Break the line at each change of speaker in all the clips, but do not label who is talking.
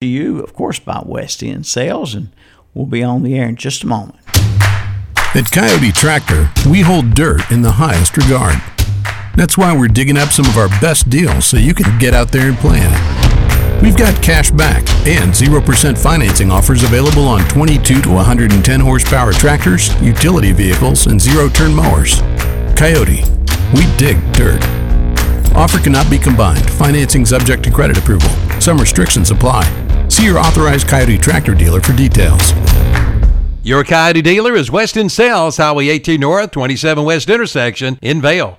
to you, of course, by West End Sales, and we'll be on the air in just a moment.
At Kioti Tractor, we hold dirt in the highest regard. That's why we're digging up some of our best deals so you can get out there and plan. We've got cash back and 0% financing offers available on 22 to 110 horsepower tractors, utility vehicles, and zero turn mowers. Kioti, we dig dirt. Offer cannot be combined. Financing subject to credit approval. Some restrictions apply. See your authorized Kioti tractor dealer for details.
Your Kioti dealer is West End Sales, Highway 18 North, 27 West intersection in Vale.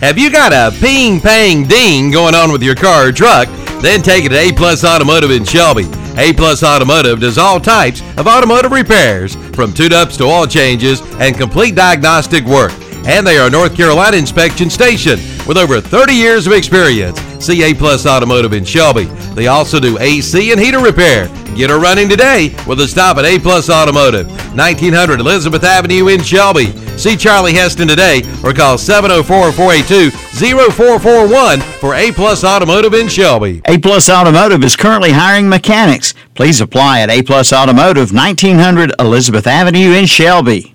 Have you got a ping, pang, ding going on with your car or truck? Then take it to A Plus Automotive in Shelby. A Plus Automotive does all types of automotive repairs, from tune-ups to oil changes and complete diagnostic work. And they are a North Carolina inspection station with over 30 years of experience. CA Plus Automotive in Shelby. They also do AC and heater repair. Get her running today with a stop at A Plus Automotive, 1900 Elizabeth Avenue in Shelby. See Charlie Heston today or call 704-482-0441 for A Plus Automotive in Shelby.
A Plus Automotive is currently hiring mechanics. Please apply at A Plus Automotive, 1900 Elizabeth Avenue in Shelby.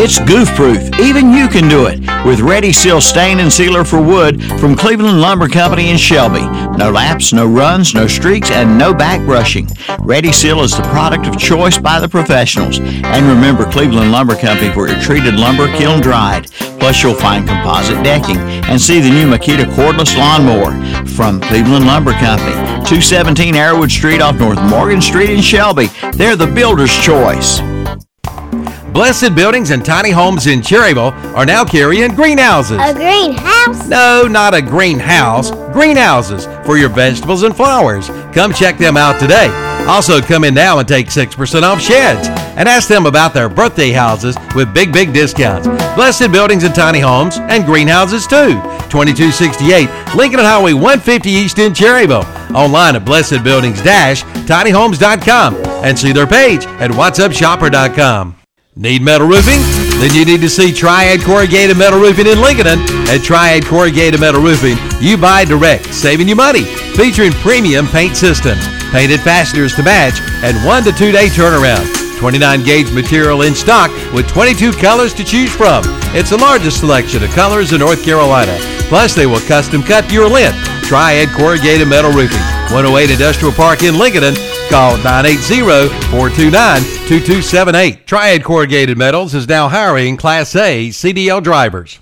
It's goof proof. Even you can do it with Ready Seal stain and sealer for wood from Cleveland Lumber Company in Shelby. No laps, no runs, no streaks, and no back brushing. Ready Seal is the product of choice by the professionals. And remember Cleveland Lumber Company for your treated lumber kiln dried. Plus you'll find composite decking and see the new Makita cordless lawnmower from Cleveland Lumber Company. 217 Arrowwood Street off North Morgan Street in Shelby. They're the builder's choice.
Blessed Buildings and Tiny Homes in Cherryville are now carrying greenhouses.
A greenhouse?
No, not a greenhouse. Greenhouses for your vegetables and flowers. Come check them out today. Also, come in now and take 6% off sheds and ask them about their birthday houses with big, big discounts. Blessed Buildings and Tiny Homes and Greenhouses too. 2268 Lincoln Highway 150 East in Cherryville. Online at blessedbuildings-tinyhomes.com and see their page at whatsupshopper.com. Need metal roofing? Then you need to see Triad Corrugated Metal Roofing in Lincoln. At Triad Corrugated Metal Roofing, you buy direct, saving you money. Featuring premium paint systems, painted fasteners to match, and one to two day turnaround. 29 gauge material in stock with 22 colors to choose from. It's the largest selection of colors in North Carolina. Plus, they will custom cut your length. Triad Corrugated Metal Roofing, 108 Industrial Park in Lincoln. Call 980-429-2278. Triad Corrugated Metals is now hiring Class A CDL drivers.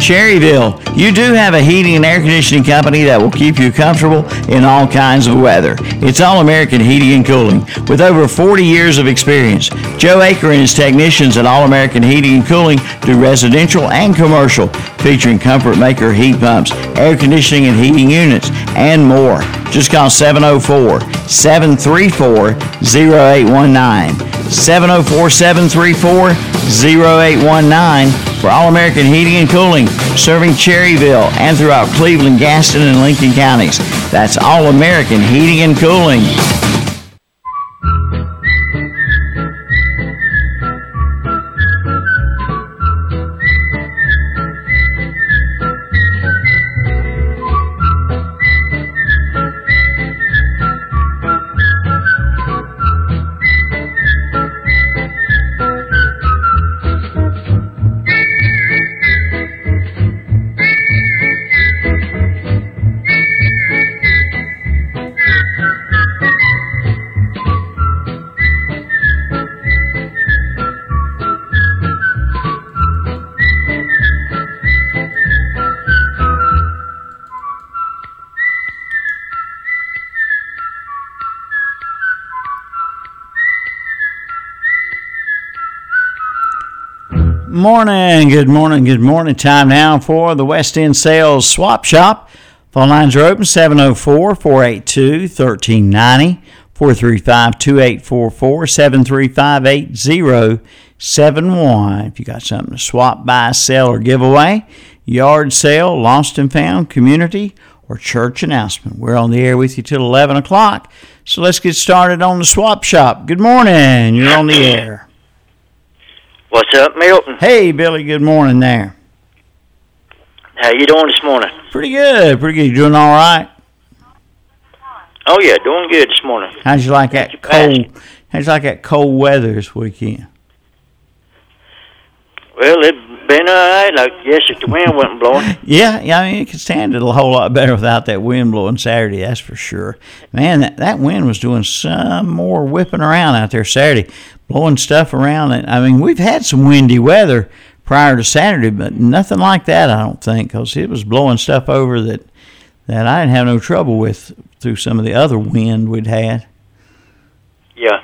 Cherryville, you do have a heating and air conditioning company that will keep you comfortable in all kinds of weather. It's All American Heating and Cooling with over 40 years of experience. Joe Aker and his technicians at All American Heating and Cooling do residential and commercial, featuring Comfort Maker heat pumps, air conditioning and heating units, and more. Just call 704 734 0819. 704 734 0819 for All American Heating and Cooling, serving Cherryville and throughout Cleveland, Gaston, and Lincoln counties. That's All American Heating and Cooling. Morning, good morning, good morning. Time now for the West End Sales Swap Shop. Phone lines are open 704 482 1390. 435 2844 735 8071. If you got something to swap, buy, sell, or give away, yard sale, lost and found, community, or church announcement. We're on the air with you till 11 o'clock. So let's get started on the swap shop. Good morning. You're on the air.
What's up, Milton?
Hey, Billy. Good morning there.
How you doing this morning?
Pretty good. Pretty good. You doing all right?
Oh yeah, doing good this morning.
How'd you like that cold? How'd you like that cold weather this weekend?
Well, it been all right. I guess if the wind wasn't blowing.
Yeah, yeah. I mean, you could stand it a whole lot better without that wind blowing Saturday. That's for sure. Man, that, that wind was doing some more whipping around out there Saturday, blowing stuff around. And I mean, we've had some windy weather prior to Saturday, but nothing like that. I don't think, because it was blowing stuff over that that I didn't have no trouble with through some of the other wind we'd had.
Yeah.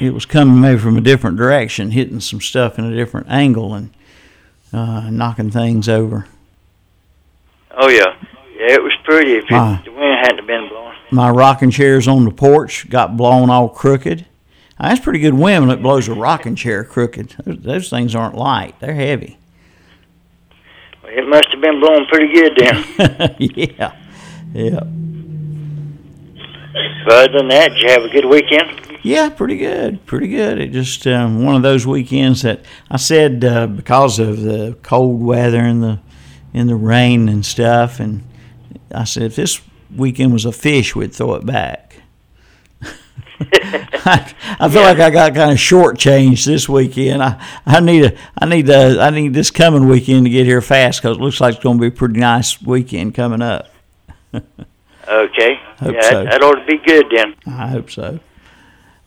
It was coming maybe from a different direction, hitting some stuff in a different angle and uh, knocking things over.
Oh yeah, yeah. It was pretty if it,
Ah.
the wind hadn't been blowing.
My rocking chairs on the porch got blown all crooked. That's pretty good wind when it blows a rocking chair crooked. Those, those things aren't light; they're heavy.
It must have been blowing pretty good then.
yeah, yeah,
but other than that, did you have a good weekend?
yeah. Pretty good, pretty good. It just um, one of those weekends that I said uh, because of the cold weather and the and the rain and stuff, and I said if this weekend was a fish, we'd throw it back. I, I feel like I got kind of shortchanged this weekend. I, I need a I need a, I need this coming weekend to get here fast because it looks like it's going to be a pretty nice weekend coming up.
Okay.
Hope
yeah,
so.
that, that ought to be good then.
I hope so.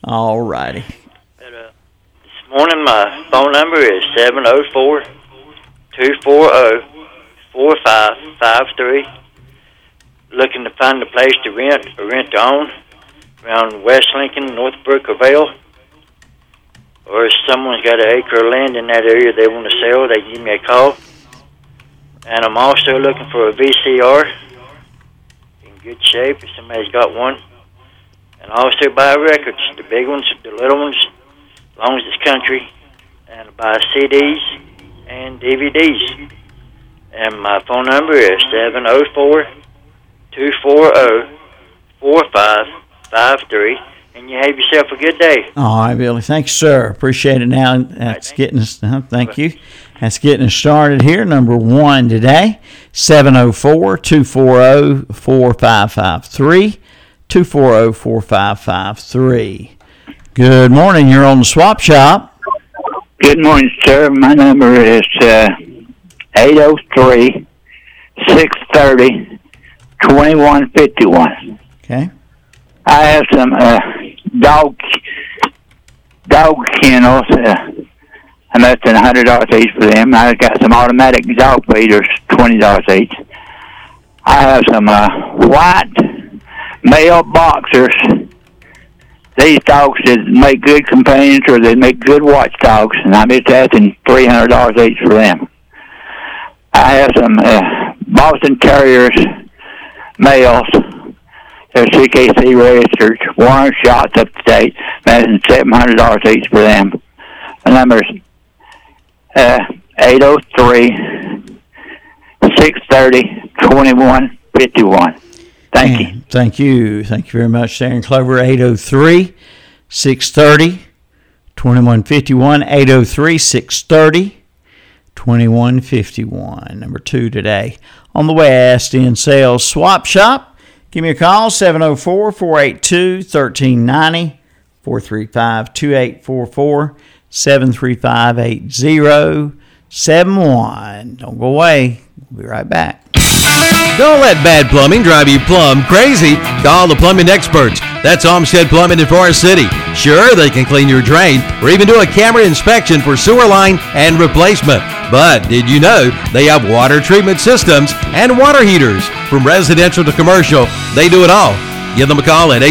All righty.
Uh, this morning, my phone number is seven zero four two four zero four five five three. Looking to find a place to rent or rent to own around West Lincoln, Northbrook, or Vale. Or if someone's got an acre of land in that area they want to sell, they give me a call. And I'm also looking for a VCR good shape if somebody's got one. And I also buy records, the big ones, the little ones, as long as it's country. And buy CDs and DVDs. And my phone number is seven zero four two four zero four five five three. And you have yourself a good day.
All right, Billy. Thanks, sir. Appreciate it. Now that's
thank
getting us. Uh, thank you. That's getting us started here. Number one today, 704-240-4553, 240-4553. Good morning. You're on the swap shop.
Good morning, sir. My number is uh, 803 630 2151.
Okay.
I have some uh, dog dog kennels. Uh, I'm less than $100 each for them. I've got some automatic dog feeders, $20 each. I have some uh, white male boxers. These dogs that make good companions or they make good watchdogs, and I'm just asking $300 each for them. I have some uh, Boston Terriers males. They're CKC registered, warrant shots up to date, and $700 each for them. The number's uh, 803 630 2151. Thank you.
Thank you. Thank you very much, Darren Clover. 803 630 2151. 803 630 2151. Number two today. On the West End Sales Swap Shop. Give me a call 704 482 1390 435 2844 735 8071. Don't go away. We'll be right back.
Don't let bad plumbing drive you plumb crazy. Call the plumbing experts. That's Olmsted Plumbing in Forest City. Sure, they can clean your drain or even do a camera inspection for sewer line and replacement. But did you know they have water treatment systems and water heaters? From residential to commercial, they do it all. Give them a call at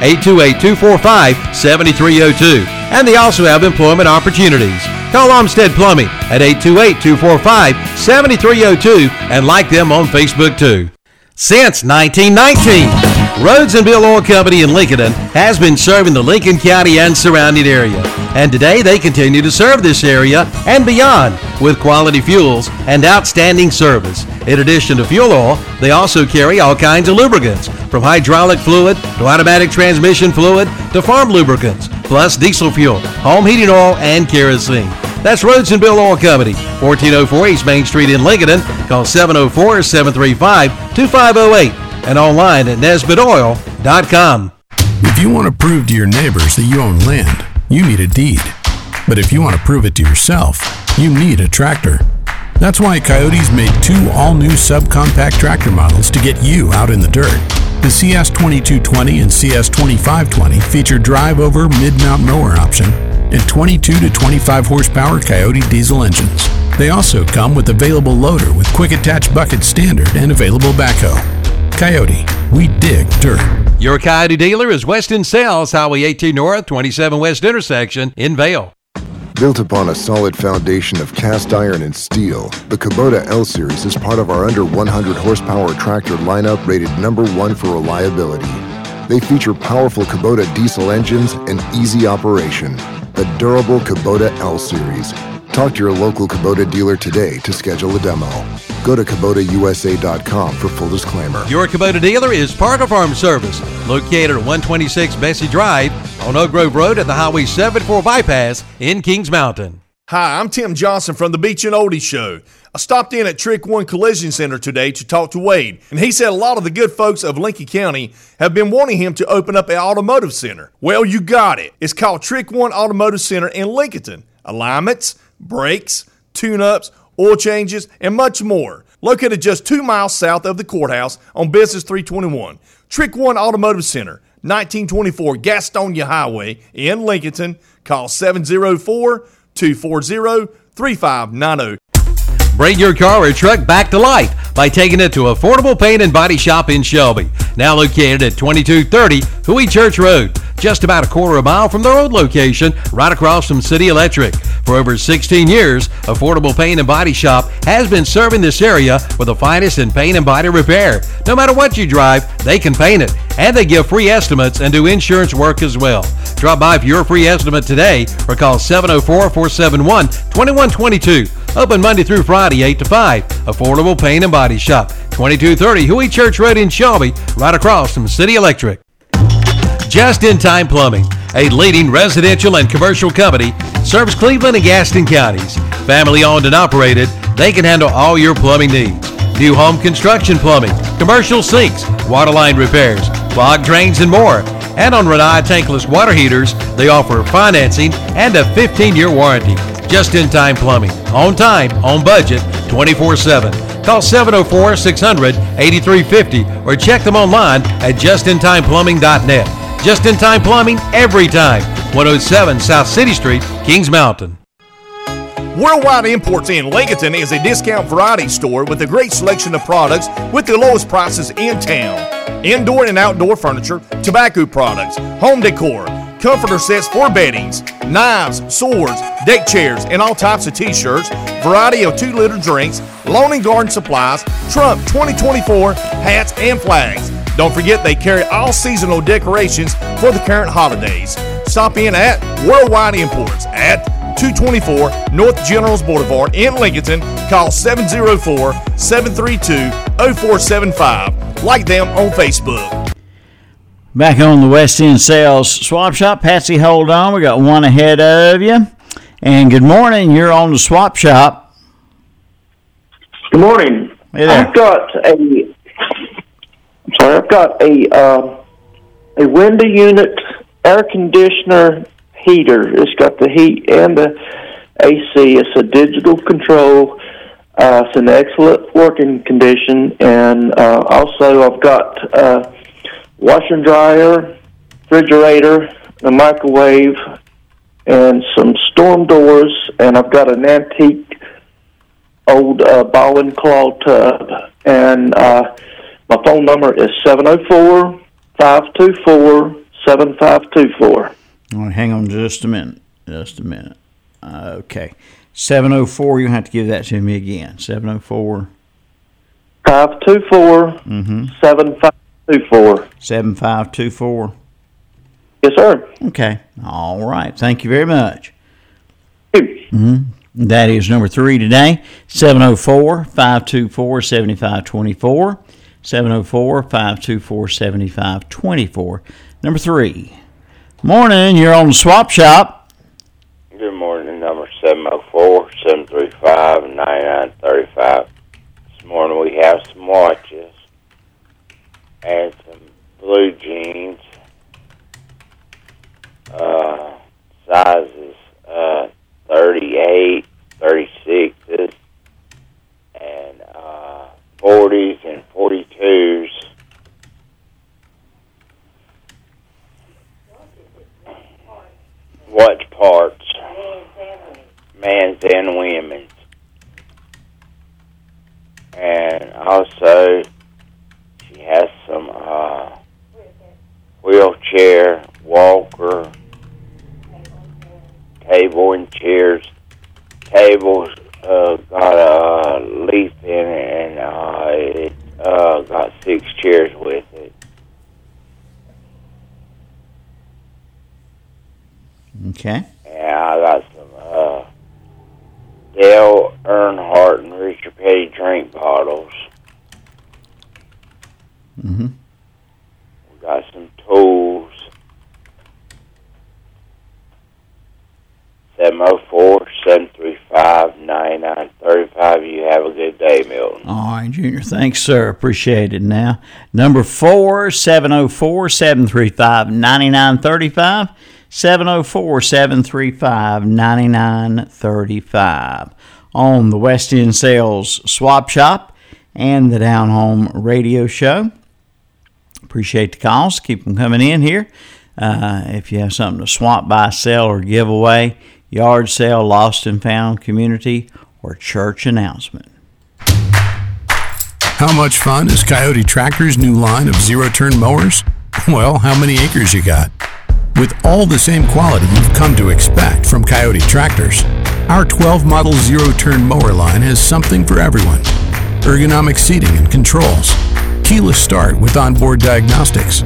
828-245-7302, 828-245-7302. And they also have employment opportunities. Call Olmsted Plumbing at 828-245-7302 and like them on Facebook too. Since 1919, Rhodes and Bill Oil Company in Lincoln has been serving the Lincoln County and surrounding area. And today they continue to serve this area and beyond with quality fuels and outstanding service. In addition to fuel oil, they also carry all kinds of lubricants, from hydraulic fluid to automatic transmission fluid to farm lubricants, plus diesel fuel, home heating oil, and kerosene. That's Rhodes and Bill Oil Company, 1404 East Main Street in Lincoln. Call 704 735 2508 and online at nesbitoil.com.
If you want to prove to your neighbors that you own land, you need a deed. But if you want to prove it to yourself, you need a tractor. That's why Kioti's made two all new subcompact tractor models to get you out in the dirt. The CS2220 and CS2520 feature drive over mid mount mower option and 22 to 25 horsepower Kioti diesel engines. They also come with available loader with quick attach bucket standard and available backhoe. Kioti, we dig dirt.
Your Kioti dealer is West End Sales, Highway 18 North, 27 West intersection in Vale.
Built upon a solid foundation of cast iron and steel, the Kubota L Series is part of our under 100 horsepower tractor lineup rated number one for reliability. They feature powerful Kubota diesel engines and easy operation. The durable Kubota L Series Talk to your local Kubota dealer today to schedule a demo. Go to KubotaUSA.com for full disclaimer.
Your Kubota dealer is Parker Farm Service, located at 126 Bessie Drive on Oak Grove Road at the Highway 74 bypass in Kings Mountain.
Hi, I'm Tim Johnson from the Beach and Oldie Show. I stopped in at Trick One Collision Center today to talk to Wade, and he said a lot of the good folks of Lincoln County have been wanting him to open up an automotive center. Well, you got it. It's called Trick One Automotive Center in Lincoln. Alignments, brakes, tune ups, oil changes, and much more. Located just two miles south of the courthouse on Business 321. Trick One Automotive Center, 1924 Gastonia Highway in Lincoln. Call 704 240 3590.
Bring your car or truck back to life by taking it to Affordable Paint and Body Shop in Shelby. Now located at 2230 Huey Church Road just about a quarter of a mile from their old location, right across from City Electric. For over 16 years, Affordable Paint and Body Shop has been serving this area with the finest in paint and body repair. No matter what you drive, they can paint it. And they give free estimates and do insurance work as well. Drop by for your free estimate today or call 704 471 2122. Open Monday through Friday, 8 to 5. Affordable Paint and Body Shop, 2230 Huey Church Road in Shelby, right across from City Electric. Just in Time Plumbing, a leading residential and commercial company, serves Cleveland and Gaston counties. Family owned and operated, they can handle all your plumbing needs. New home construction plumbing, commercial sinks, waterline repairs, clogged drains, and more. And on Rinnai tankless water heaters, they offer financing and a 15 year warranty. Just in time plumbing, on time, on budget, 24 7. Call 704 600 8350 or check them online at justintimeplumbing.net. Just in time plumbing every time. 107 South City Street, Kings Mountain.
Worldwide Imports in Lincoln is a discount variety store with a great selection of products with the lowest prices in town. Indoor and outdoor furniture, tobacco products, home decor, comforter sets for beddings, knives, swords, deck chairs, and all types of t-shirts, variety of 2-liter drinks, lawn and garden supplies, Trump 2024 hats and flags. Don't forget they carry all seasonal decorations for the current holidays. Stop in at Worldwide Imports at 224 North Generals Boulevard in Lincoln. Call 704 732 0475. Like them on Facebook.
Back on the West End Sales Swap Shop. Patsy, hold on. We got one ahead of you. And good morning. You're on the Swap Shop.
Good morning.
Hey.
I've got a I'm sorry, I've got a uh, a window unit air conditioner heater. It's got the heat and the AC. It's a digital control. Uh, it's in excellent working condition, and uh, also I've got uh, washer and dryer, refrigerator, a microwave, and some storm doors, and I've got an antique old uh, ball and claw tub, and uh, my phone number is 704 524 7524.
All right, hang on just a minute. Just a minute. Uh, okay. 704, you have to give that to me again. 704.
524
Mm-hmm.
7524. Two four.
7524.
Yes, sir.
Okay. All right. Thank you very much. Mhm. That is number three today 704 524 7524. 704 524 7524. Number three. Morning. You're on the swap shop.
Good morning, number 704 735 9935. This morning we have some watches and some blue jeans. Uh, sizes uh, 38, 36s, and uh, 40s and 42s. Watch parts, men's and women's. And also, she has some uh, wheelchair, walker, table and chairs. Tables uh, got a leaf in it, and uh, it uh, got six chairs with it.
Okay.
And I got some uh, Dale Earnhardt and Richard Petty drink bottles.
Mm-hmm.
We got some tools. 704 735 9935. You have a good day, Milton.
All right, Junior. Thanks, sir. Appreciate it. Now, number four, 704 735 9935. 704 735 9935. On the West End Sales Swap Shop and the Down Home Radio Show. Appreciate the calls. Keep them coming in here. Uh, if you have something to swap, buy, sell, or give away, yard sale, lost and found community, or church announcement.
How much fun is Kioti Tractor's new line of zero turn mowers? Well, how many acres you got? With all the same quality you've come to expect from Kioti Tractors, our 12 model zero turn mower line has something for everyone ergonomic seating and controls, keyless start with onboard diagnostics,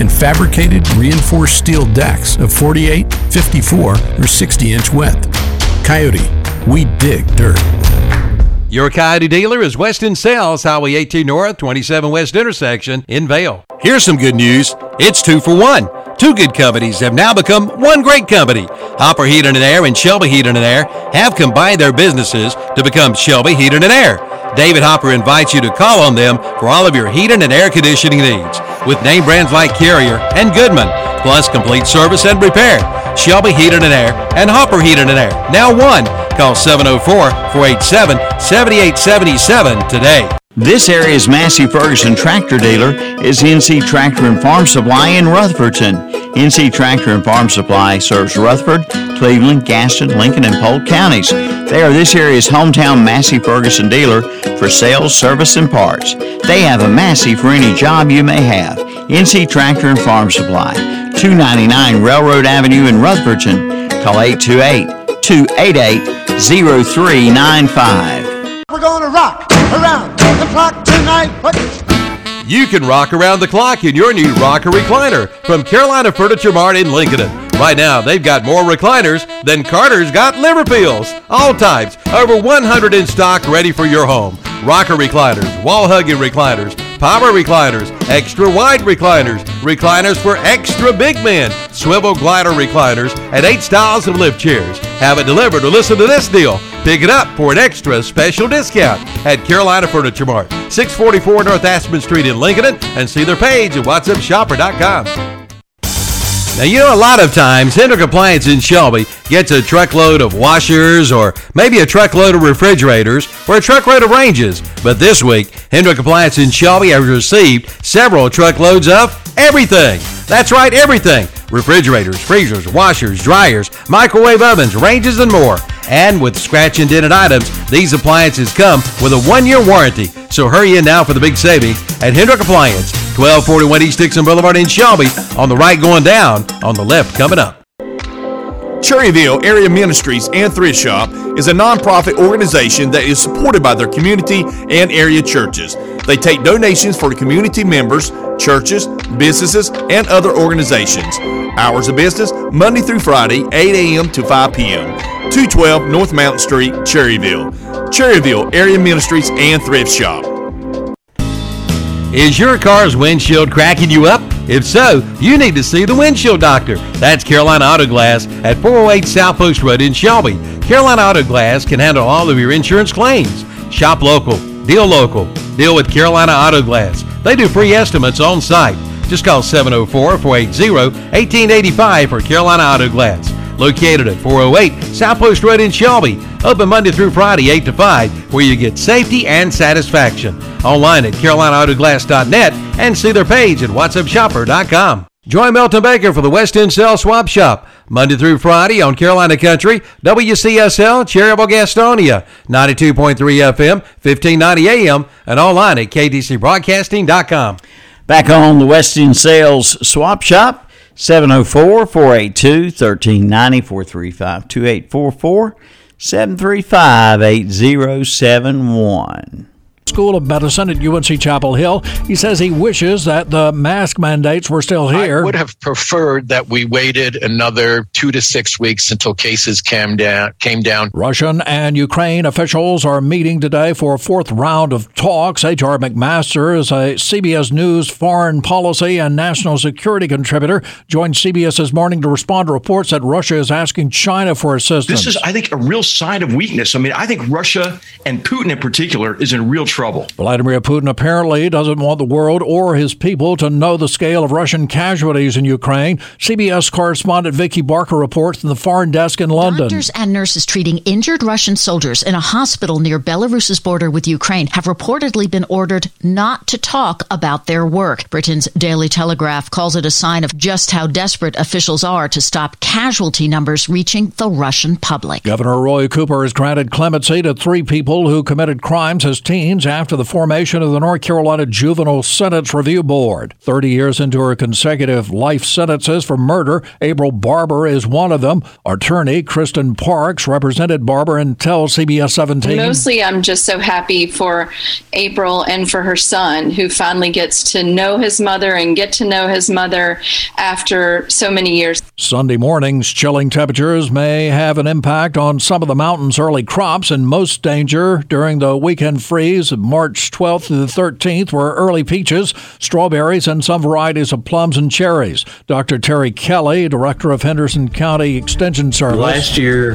and fabricated reinforced steel decks of 48, 54, or 60 inch width. Kioti, we dig dirt.
Your Kioti dealer is West End Sales, Highway 18 North, 27 West intersection in Vale. Here's some good news. It's two for one. Two good companies have now become one great company. Hopper Heating and Air and Shelby Heating and Air have combined their businesses to become Shelby Heating and Air. David Hopper invites you to call on them for all of your heating and air conditioning needs with name brands like Carrier and Goodman, plus complete service and repair. Shelby Heating and Air and Hopper Heating and Air. Now one. Call 704-487-7877 today.
This area's Massey Ferguson tractor dealer is NC Tractor and Farm Supply in Rutherfordton. NC Tractor and Farm Supply serves Rutherford, Cleveland, Gaston, Lincoln, and Polk counties. They are this area's hometown Massey Ferguson dealer for sales, service, and parts. They have a Massey for any job you may have. NC Tractor and Farm Supply, 299 Railroad Avenue in Rutherfordton. Call 828 288 0395.
We're gonna rock around the clock tonight. What?
You can rock around the clock in your new rocker recliner from Carolina Furniture Mart in Lincoln. Right now, they've got more recliners than Carter's got Liverpills. All types, over 100 in stock ready for your home. Rocker recliners, wall hugging recliners, power recliners, extra wide recliners, recliners for extra big men, swivel glider recliners, and eight styles of lift chairs. Have it delivered or listen to this deal. Pick it up for an extra special discount at Carolina Furniture Mart, 644 North Aspen Street in Lincoln, and see their page at whatsupshopper.com. Now, you know, a lot of times, Hendrick Appliance in Shelby gets a truckload of washers or maybe a truckload of refrigerators or a truckload of ranges. But this week, Hendrick Appliance in Shelby has received several truckloads of everything. That's right, everything. Refrigerators, freezers, washers, dryers, microwave ovens, ranges, and more. And with scratch and dented items, these appliances come with a one-year warranty. So hurry in now for the big savings at Hendrick Appliance, 1241 East Dixon Boulevard in Shelby. On the right going down, on the left coming up.
Cherryville Area Ministries and Thrift Shop is a nonprofit organization that is supported by their community and area churches. They take donations for community members churches, businesses, and other organizations. Hours of business Monday through Friday, 8 a.m. to 5 p.m. 212 North Mountain Street, Cherryville. Cherryville Area Ministries and Thrift Shop.
Is your car's windshield cracking you up? If so, you need to see the windshield doctor. That's Carolina Auto Glass at 408 South Post Road in Shelby. Carolina Auto Glass can handle all of your insurance claims. Shop local, deal local, deal with Carolina Auto Glass. They do free estimates on site. Just call 704 480 1885 for Carolina Auto Glass. Located at 408 South Post Road in Shelby. Open Monday through Friday, 8 to 5, where you get safety and satisfaction. Online at CarolinaAutoglass.net and see their page at WhatsupShopper.com. Join Milton Baker for the West End Sales Swap Shop, Monday through Friday on Carolina Country, WCSL, Cherryville, Gastonia, 92.3 FM, 1590 AM, and online at KDCBroadcasting.com.
Back on the West End Sales Swap Shop, 704 482 1390 435 2844 735 8071.
School of Medicine at UNC Chapel Hill. He says he wishes that the mask mandates were still here.
I would have preferred that we waited another two to six weeks until cases came down. Came down.
Russian and Ukraine officials are meeting today for a fourth round of talks. H.R. McMaster is a CBS News foreign policy and national security contributor. Joined CBS this morning to respond to reports that Russia is asking China for assistance.
This is, I think, a real sign of weakness. I mean, I think Russia and Putin in particular is in real trouble.
Vladimir Putin apparently doesn't want the world or his people to know the scale of Russian casualties in Ukraine. CBS correspondent Vicki Barker reports from the foreign desk in London.
Doctors and nurses treating injured Russian soldiers in a hospital near Belarus's border with Ukraine have reportedly been ordered not to talk about their work. Britain's Daily Telegraph calls it a sign of just how desperate officials are to stop casualty numbers reaching the Russian public.
Governor Roy Cooper has granted clemency to three people who committed crimes as teens after the formation of the North Carolina Juvenile Sentence Review Board. 30 years into her consecutive life sentences for murder, April Barber is one of them. Attorney Kristen Parks represented Barber and tell CBS 17.
Mostly, I'm just so happy for April and for her son, who finally gets to know his mother and get to know his mother after so many years.
Sunday mornings, chilling temperatures may have an impact on some of the mountain's early crops, and most danger during the weekend freeze of March 12th to the 13th were early peaches, strawberries, and some varieties of plums and cherries. Dr. Terry Kelly, director of Henderson County Extension Service.
Last year,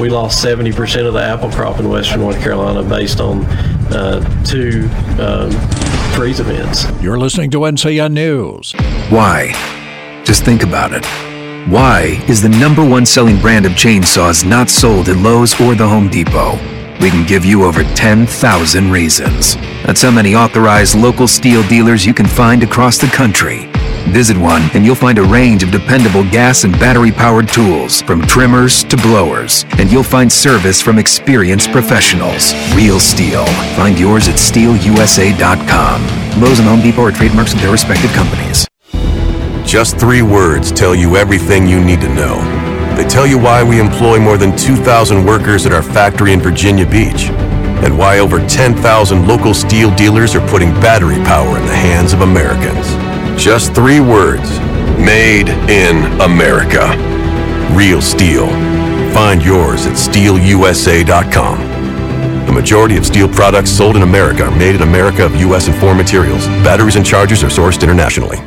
we lost 70% of the apple crop in western North Carolina based on uh, two um, freeze events.
You're listening to NCN News.
Why? Just think about it. Why is the number one selling brand of chainsaws not sold at Lowe's or the Home Depot? We can give you over 10,000 reasons. That's how many authorized local Stihl dealers you can find across the country. Visit one and you'll find a range of dependable gas and battery powered tools, from trimmers to blowers. And you'll find service from experienced professionals. Real Stihl. Find yours at stihlusa.com. Lowe's and Home Depot are trademarks of their respective companies.
Just three words tell you everything you need to know. They tell you why we employ more than 2,000 workers at our factory in Virginia Beach, and why over 10,000 local Stihl dealers are putting battery power in the hands of Americans. Just three words Made in America. Real Stihl. Find yours at stihlusa.com. The majority of Stihl products sold in America are made in America of U.S. and foreign materials. Batteries and chargers are sourced internationally.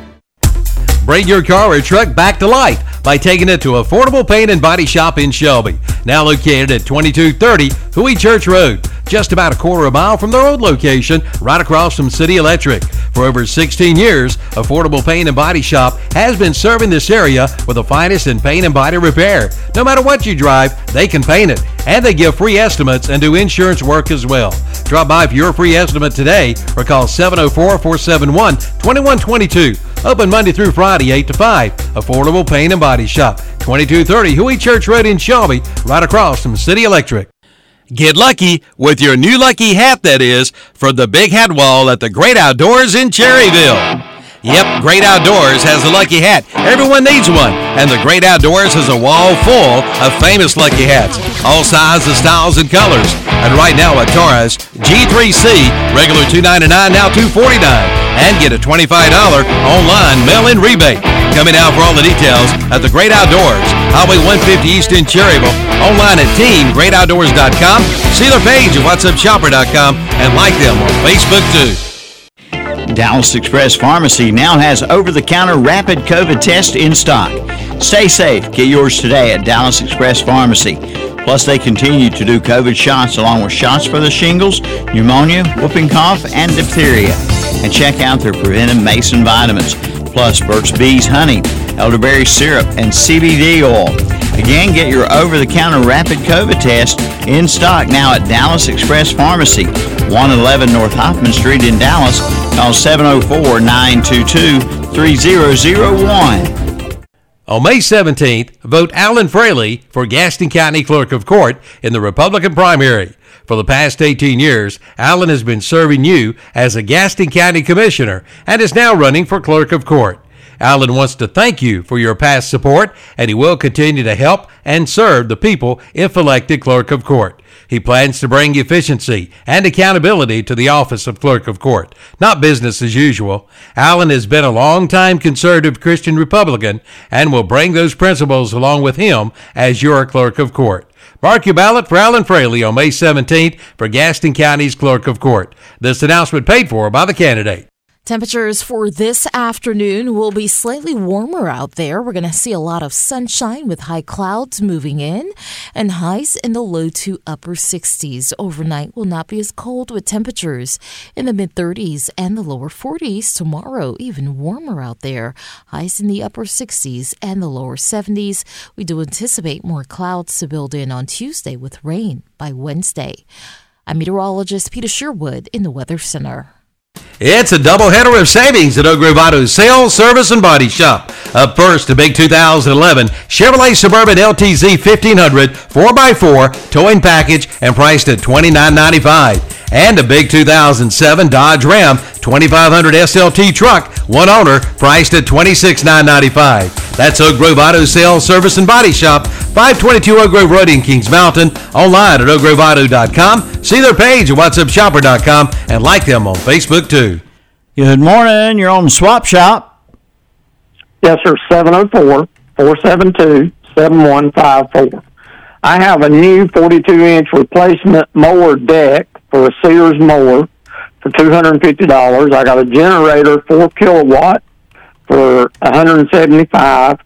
Bring your car or truck back to life by taking it to Affordable Paint and Body Shop in Shelby. Now located at 2230 Huey Church Road, just about a quarter of a mile from the old location, right across from City Electric. For over 16 years, Affordable Paint and Body Shop has been serving this area with the finest in paint and body repair. No matter what you drive, they can paint it. And they give free estimates and do insurance work as well. Drop by for your free estimate today or call 704 471 2122. Open Monday through Friday, 8 to 5. Affordable Paint and Body Shop, 2230 Huey Church Road in Shelby, right across from City Electric. Get lucky with your new lucky hat that is from the Big Hat Wall at the Great Outdoors in Cherryville. Yep, Great Outdoors has a lucky hat. Everyone needs one. And the Great Outdoors has a wall full of famous lucky hats. All sizes, styles, and colors. And right now at Taurus, G3C, regular 299, now 249. And get a $25 online mail-in rebate. Coming out for all the details at the Great Outdoors, Highway 150 East in Cherryville. Online at teamgreatoutdoors.com. See their page at whatsupshopper.com and like them on Facebook too.
Dallas Express Pharmacy now has over the counter rapid COVID test in stock. Stay safe. Get yours today at Dallas Express Pharmacy. Plus, they continue to do COVID shots along with shots for the shingles, pneumonia, whooping cough, and diphtheria. And check out their Preventive Mason vitamins, plus Burt's Bees honey, elderberry syrup, and CBD oil. Again, get your over the counter rapid COVID test in stock now at Dallas Express Pharmacy, 111 North Hoffman Street in Dallas. Call 704 922 3001.
On May 17th, vote Alan Fraley for Gaston County Clerk of Court in the Republican primary. For the past 18 years, Alan has been serving you as a Gaston County Commissioner and is now running for Clerk of Court. Alan wants to thank you for your past support, and he will continue to help and serve the people if elected Clerk of Court. He plans to bring efficiency and accountability to the office of Clerk of Court, not business as usual. Alan has been a long-time conservative Christian Republican and will bring those principles along with him as your Clerk of Court. Mark your ballot for Alan Fraley on May 17th for Gaston County's Clerk of Court. This announcement paid for by the candidate.
Temperatures for this afternoon will be slightly warmer out there. We're going to see a lot of sunshine with high clouds moving in and highs in the low to upper 60s. Overnight will not be as cold with temperatures in the mid 30s and the lower 40s. Tomorrow, even warmer out there. Highs in the upper 60s and the lower 70s. We do anticipate more clouds to build in on Tuesday with rain by Wednesday. I'm meteorologist Peter Sherwood in the Weather Center.
It's a doubleheader of savings at Oak Grove Auto's Sales, Service, and Body Shop. Up first, a big 2011 Chevrolet Suburban LTZ 1500 4x4 towing package and priced at $29.95. And a big 2007 Dodge Ram 2500 SLT truck, one owner, priced at $26,995. That's Oak Grove Auto Sales, Service, and Body Shop, 522 Oak Grove Road in Kings Mountain, online at oakgroveauto.com. See their page at whatsupshopper.com and like them on Facebook too.
Good morning. You're on the Swap Shop.
Yes, sir. 704 472 7154. I have a new 42 inch replacement mower deck for a Sears mower for $250. I got a generator, 4 kilowatt, for 175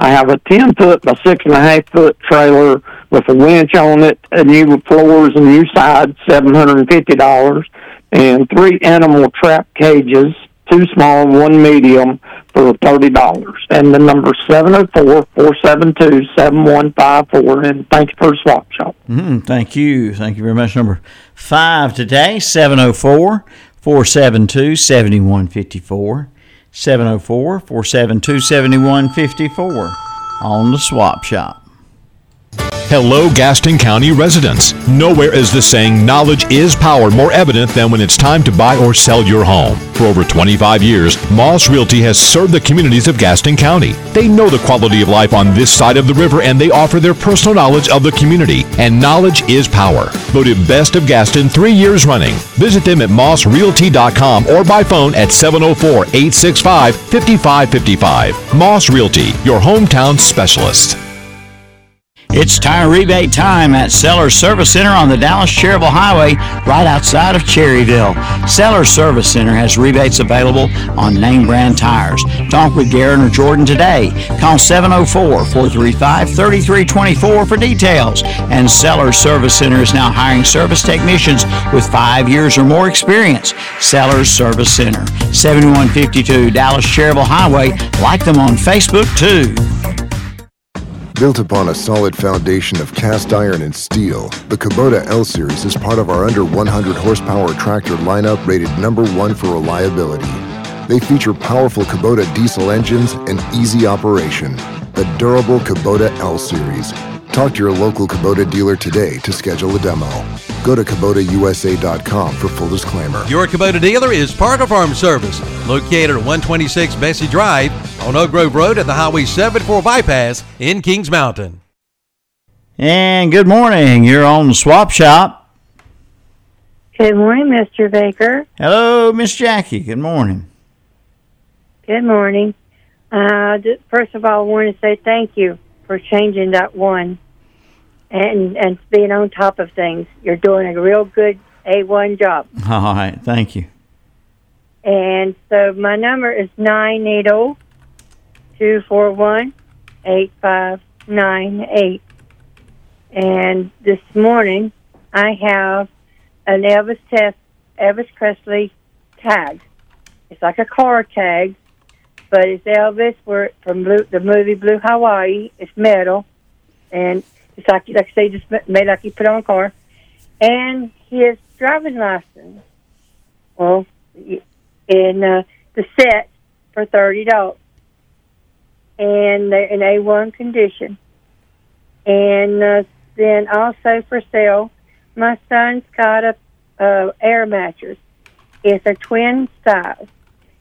I have a 10 foot by 6.5 foot trailer with a winch on it, a new floors and new sides, $750, and three animal trap cages, two small, one medium, for $30. And the number 704-472-7154. And thank you for the swap shop.
Mm, thank you. Thank you very much. Number five today, 704 472 7154. 704 472 7154 on the Swap Shop.
Hello, Gaston County residents. Nowhere is the saying knowledge is power more evident than when it's time to buy or sell your home. For over 25 years, Moss Realty has served the communities of Gaston County. They know the quality of life on this side of the river and they offer their personal knowledge of the community. And knowledge is power. Voted best of Gaston three years running. Visit them at mossrealty.com or by phone at 704 865 5555. Moss Realty, your hometown specialist.
It's tire rebate time at Sellers Service Center on the Dallas Cherryville Highway, right outside of Cherryville. Sellers Service Center has rebates available on name brand tires. Talk with Garen or Jordan today. Call 704 435 3324 for details. And Sellers Service Center is now hiring service technicians with five years or more experience. Sellers Service Center, 7152 Dallas Cherryville Highway. Like them on Facebook too.
Built upon a solid foundation of cast iron and steel, the Kubota L Series is part of our under 100 horsepower tractor lineup rated number one for reliability. They feature powerful Kubota diesel engines and easy operation. The durable Kubota L Series. Talk to your local Kubota dealer today to schedule a demo. Go to KubotaUSA.com for full disclaimer.
Your Kubota dealer is Parker Farm Service, located at 126 Bessie Drive on Oak Grove Road at the Highway 74 bypass in Kings Mountain.
And good morning. You're on the Swap Shop.
Good morning, Mr. Baker.
Hello, Miss Jackie. Good morning.
Good morning. Uh, first of all, I want to say thank you for changing that one and and being on top of things. You're doing a real good A1 job.
All right. Thank you.
And so my number is nine two four one eight five nine eight. And this morning, I have an Elvis test, Elvis Presley tag. It's like a car tag, but it's Elvis. Where from Blue, the movie Blue Hawaii. It's metal, and it's like like I say, just ma- made like you put on a car. And his driving license. Well, in uh, the set for thirty dollars, and they're in A one condition. And uh, then also for sale, my son's got a uh, air mattress. It's a twin size.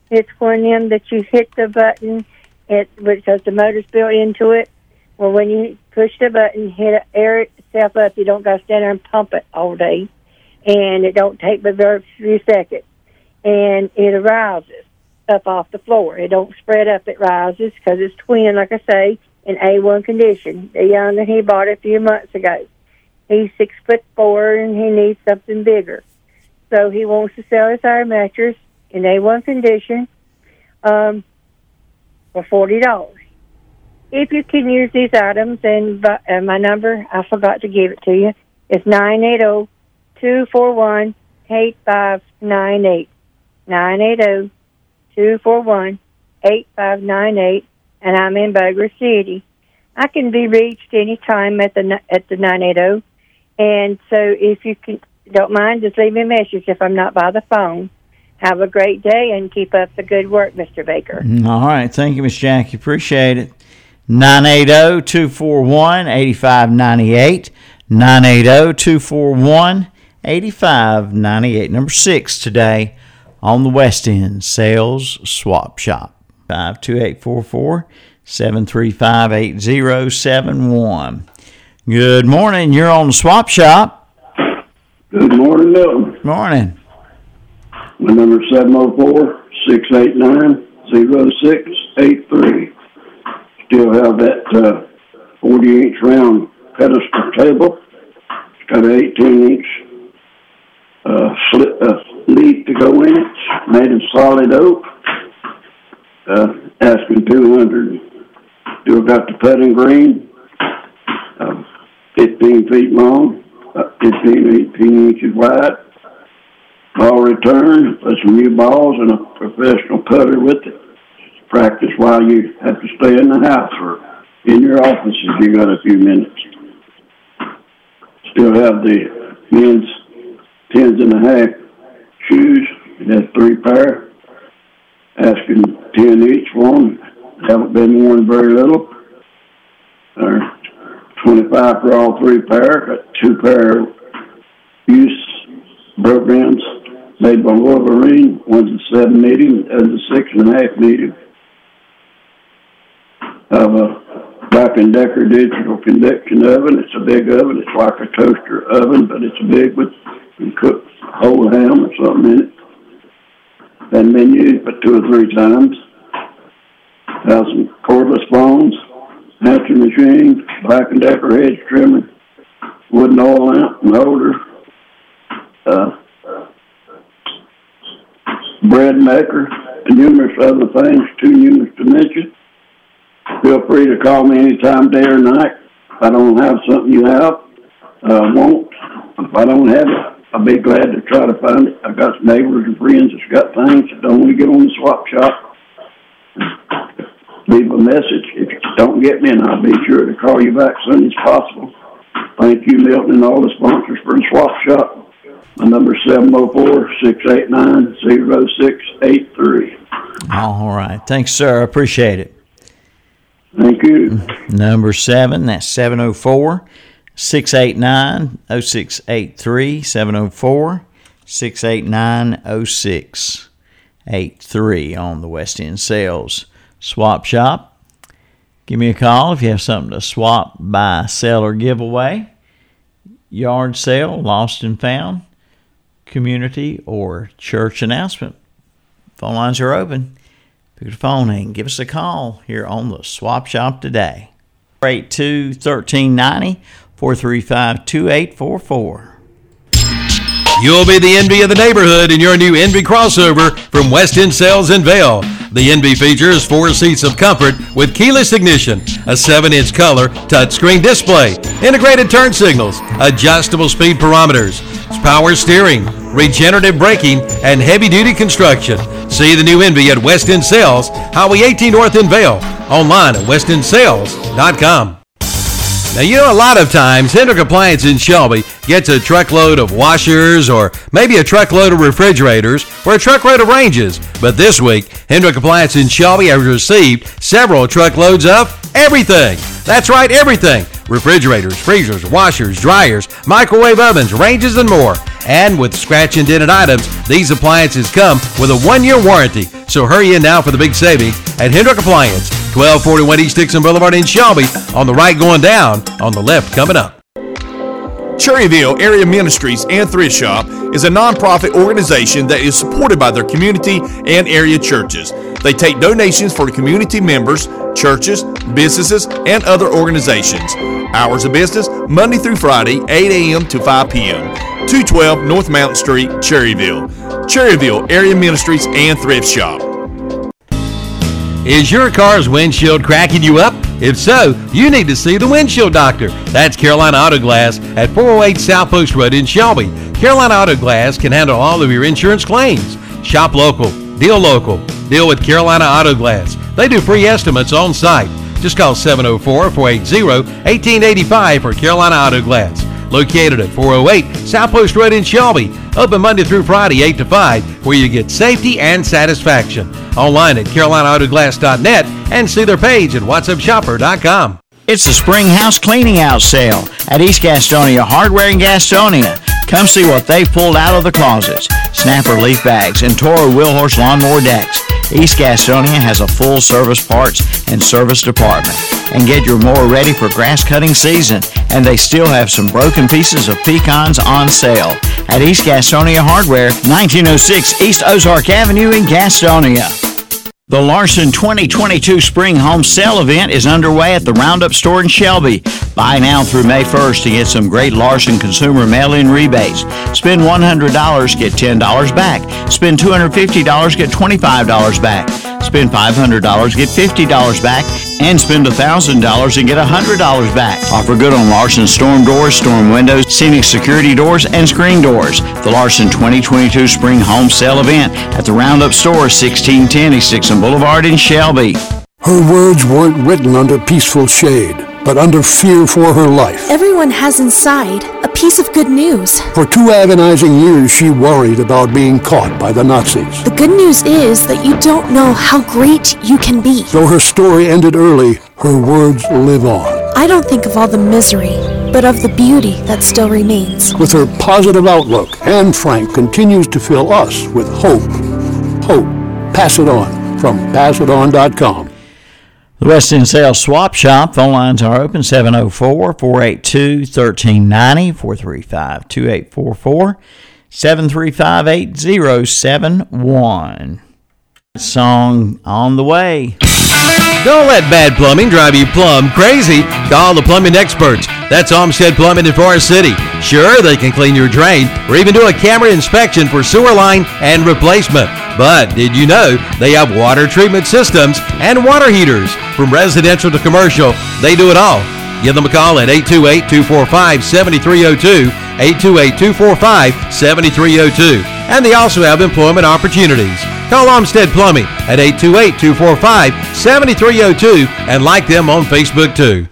It's one of them that you hit the button, it because the motor's built into it. Well, when you push the button, hit it, air itself up. You don't got to stand there and pump it all day, and it don't take but very few seconds, and it arises up off the floor. It don't spread up. It rises because it's twin, like I say, in A1 condition. The young that he bought a few months ago. He's six foot four, and he needs something bigger. So he wants to sell his air mattress in A1 condition um, for forty dollars. If you can use these items, and uh, my number, I forgot to give it to you, is nine eight zero two four one eight five nine eight. Nine eight zero two four one eight five nine eight, and I'm in Boger City. I can be reached anytime at the at the nine eight zero, and so if you can, don't mind, just leave me a message if I'm not by the phone. Have a great day and keep up the good work, Mr. Baker.
Mm, all right. Thank you, Miss Jackie. Appreciate it. oh, 980 241 8598. 980 241 8598. Number six today on the West End Sales Swap Shop. 52844 735 8071. Good morning. You're on the Swap Shop.
Good morning, Milton.
Morning.
My number is 704-689-0683. Still have that uh, 40-inch round pedestal table. It's got an 18-inch uh, slit, uh, lead to go in it. Made of solid oak. Uh, asking 200 Still got the putting green. Uh, 15 feet long, about 15, 18 inches wide. Ball return, put some new balls and a professional putter with it. Practice while you have to stay in the house or in your office if you got a few minutes. Still have the men's tens and a half shoes. It has three pair. Asking ten each one. Haven't been worn very little. Or twenty-five for all three pair. Got two pair use brogans made by Wolverine. One's a seven medium, one's a six and a half medium. Have a Black and Decker digital convection oven. It's a big oven. It's like a toaster oven, but it's big with can cook whole ham or something in it. Been used but two or three times. Have some cordless phones, answer machine, Black and Decker hedge trimmer, wooden oil lamp and holder, uh, bread maker, and numerous other things, too numerous to mention. Feel free to call me anytime, day or night. If I don't have something you have, uh, won't. If I don't have it, I'll be glad to try to find it. I've got neighbors and friends that's got things that don't want to get on the swap shop. Leave a message. If you don't get me, and I'll be sure to call you back as soon as possible. Thank you, Milton, and all the sponsors for the swap shop. My number is 704-689-0683.
All right. Thanks, sir. I appreciate it.
Thank you.
Number seven, that's 704 689 0683 704 689 0683 on the West End Sales Swap Shop. Give me a call if you have something to swap, buy, sell, or give away. Yard sale, lost and found, community, or church announcement. Phone lines are open. Pick up the phone and give us a call here on the Swap Shop today. 482 1390 435 2844.
You'll be the envy of the neighborhood in your new Envy crossover from West End Sales in Vale. The Envy features four seats of comfort with keyless ignition, a 7-inch color touchscreen display, integrated turn signals, adjustable speed parameters, power steering, regenerative braking, and heavy-duty construction. See the new Envy at West End Sales, Highway 18 North in Vale, online at westendsales.com. Now, you know, a lot of times Hendrick Appliance in Shelby gets a truckload of washers or maybe a truckload of refrigerators or a truckload of ranges. But this week, Hendrick Appliance in Shelby has received several truckloads of everything. That's right, everything. Refrigerators, freezers, washers, dryers, microwave ovens, ranges, and more. And with scratch and dented items, these appliances come with a one-year warranty. So hurry in now for the big savings at Hendrick Appliance, 1241 East Dixon Boulevard in Shelby. On the right going down, on the left coming up.
Cherryville Area Ministries and Thrift Shop is a nonprofit organization that is supported by their community and area churches. They take donations for community members, churches, businesses, and other organizations. Hours of business Monday through Friday, 8 a.m. to 5 p.m. 212 North Mountain Street, Cherryville. Cherryville Area Ministries and Thrift Shop.
Is your car's windshield cracking you up? If so, you need to see the windshield doctor. That's Carolina Auto Glass at 408 South Post Road in Shelby. Carolina Auto Glass can handle all of your insurance claims. Shop local, deal local, deal with Carolina Auto Glass. They do free estimates on site. Just call 704 480 1885 for Carolina Auto Glass. Located at 408 South Post Road in Shelby. Open Monday through Friday, 8 to 5, where you get safety and satisfaction. Online at CarolinaAutoGlass.net and see their page at WhatsupShopper.com.
It's the Spring House Cleaning Out Sale at East Gastonia Hardware in Gastonia. Come see what they've pulled out of the closets. Snapper leaf bags and Toro Wheelhorse lawnmower decks. East Gastonia has a full service parts and service department. And get your mower ready for grass cutting season. And they still have some broken pieces of pecans on sale at East Gastonia Hardware, 1906 East Ozark Avenue in Gastonia. The Larson 2022 Spring Home Sale event is underway at the Roundup store in Shelby. Buy now through May 1st to get some great Larson consumer mail-in rebates. Spend $100, get $10 back. Spend $250, get $25 back. Spend $500, get $50 back. And spend $1,000 and get $100 back. Offer good on Larson storm doors, storm windows, scenic security doors, and screen doors. The Larson 2022 Spring Home Sale event at the Roundup store, 1610 East Dixon Boulevard in Shelby.
Her words weren't written under peaceful shade, but under fear for her life.
Everyone has inside a piece of good news.
For two agonizing years, she worried about being caught by the Nazis.
The good news is that you don't know how great you can be.
Though her story ended early, her words live on.
I don't think of all the misery, but of the beauty that still remains.
With her positive outlook, Anne Frank continues to fill us with hope. Hope. Pass it on from passiton.com.
The West End Sales Swap Shop. Phone lines are open 704 482 1390 435 2844 735 8071. Song on the way.
Don't let bad plumbing drive you plumb crazy. Call the plumbing experts. That's Olmsted Plumbing in Forest City. Sure, they can clean your drain or even do a camera inspection for sewer line and replacement. But did you know they have water treatment systems and water heaters? From residential to commercial, they do it all. Give them a call at 828-245-7302, 828-245-7302. And they also have employment opportunities. Call Olmsted Plumbing at 828-245-7302 and like them on Facebook too.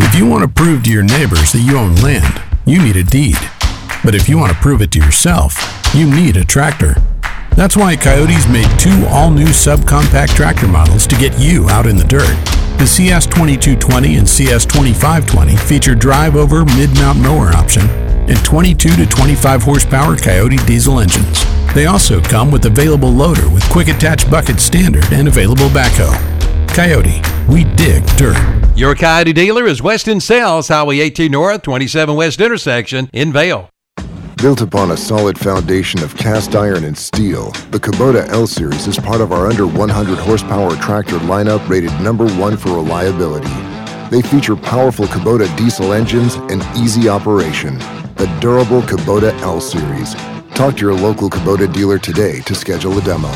If you want to prove to your neighbors that you own land, you need a deed. But if you want to prove it to yourself, you need a tractor. That's why Kioti's made two all new subcompact tractor models to get you out in the dirt. The CS2220 and CS2520 feature drive over mid mount mower option and 22 to 25 horsepower Kioti diesel engines. They also come with available loader with quick attach bucket standard and available backhoe. Kioti, we dig dirt.
Your Coyote dealer is West End Sales, Highway 18 North, 27 West intersection in Vale.
Built upon a solid foundation of cast iron and steel, the Kubota L Series is part of our under 100 horsepower tractor lineup rated number one for reliability. They feature powerful Kubota diesel engines and easy operation. The durable Kubota L Series. Talk to your local Kubota dealer today to schedule a demo.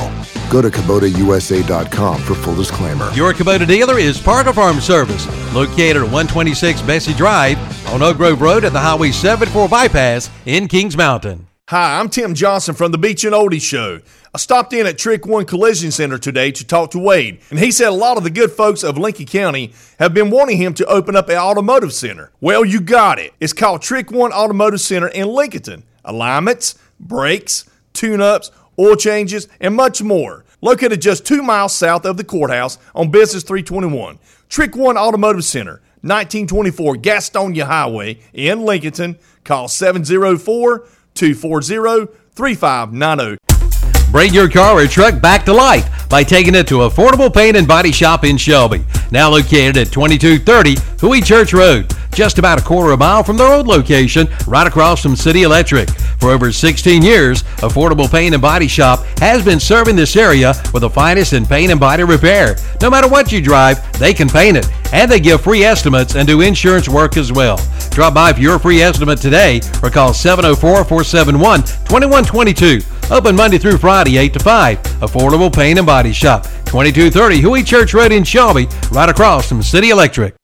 Go to KubotaUSA.com for full disclaimer.
Your Kubota dealer is Parker Farm Service, located at 126 Bessie Drive on Oak Grove Road at the Highway 74 bypass in Kings Mountain.
Hi, I'm Tim Johnson from the Beach and Oldie Show. I stopped in at Trick One Collision Center today to talk to Wade, and he said a lot of the good folks of Lincoln County have been wanting him to open up an automotive center. Well, you got it. It's called Trick One Automotive Center in Lincoln. Alignments, brakes, tune ups, oil changes, and much more. Located just two miles south of the courthouse on Business 321. Trick One Automotive Center, 1924 Gastonia Highway in Lincolnton. Call 704 240 3590.
Bring your car or truck back to life by taking it to Affordable Paint and Body Shop in Shelby. Now located at 2230 Huey Church Road, just about a quarter of a mile from their old location, right across from City Electric. For over 16 years, Affordable Paint and Body Shop has been serving this area with the finest in paint and body repair. No matter what you drive, they can paint it. And they give free estimates and do insurance work as well. Drop by for your free estimate today or call 704 471 2122. Open Monday through Friday, 8 to 5. Affordable Paint and Body Shop, 2230 Huey Church Road in Shelby, right across from City Electric.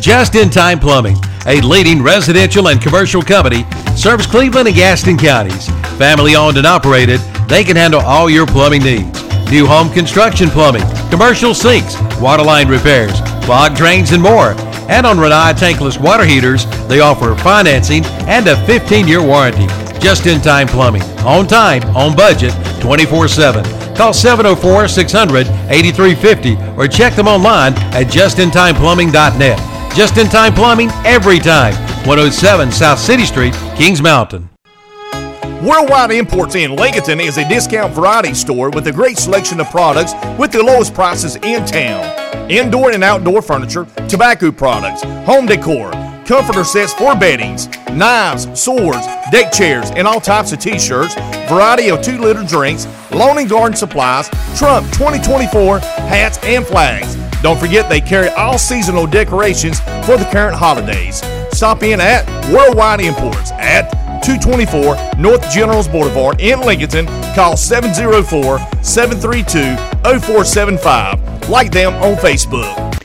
Just in Time Plumbing, a leading residential and commercial company, serves Cleveland and Gaston counties. Family owned and operated, they can handle all your plumbing needs. New home construction plumbing, commercial sinks, water line repairs, clogged drains, and more. And on Rinnai tankless water heaters, they offer financing and a 15 year warranty. Just in time plumbing, on time, on budget, 24 7. Call 704 600 8350 or check them online at justintimeplumbing.net. Just in time plumbing every time. 107 South City Street, Kings Mountain.
Worldwide Imports in Lincoln is a discount variety store with a great selection of products with the lowest prices in town. Indoor and outdoor furniture, tobacco products, home decor, comforter sets for beddings, knives, swords, deck chairs, and all types of t-shirts, variety of 2-liter drinks, lawn and garden supplies, Trump 2024 hats and flags. Don't forget they carry all seasonal decorations for the current holidays. Stop in at Worldwide Imports at 224 North Generals Boulevard in Lincoln. Call 704 732 0475. Like them on Facebook.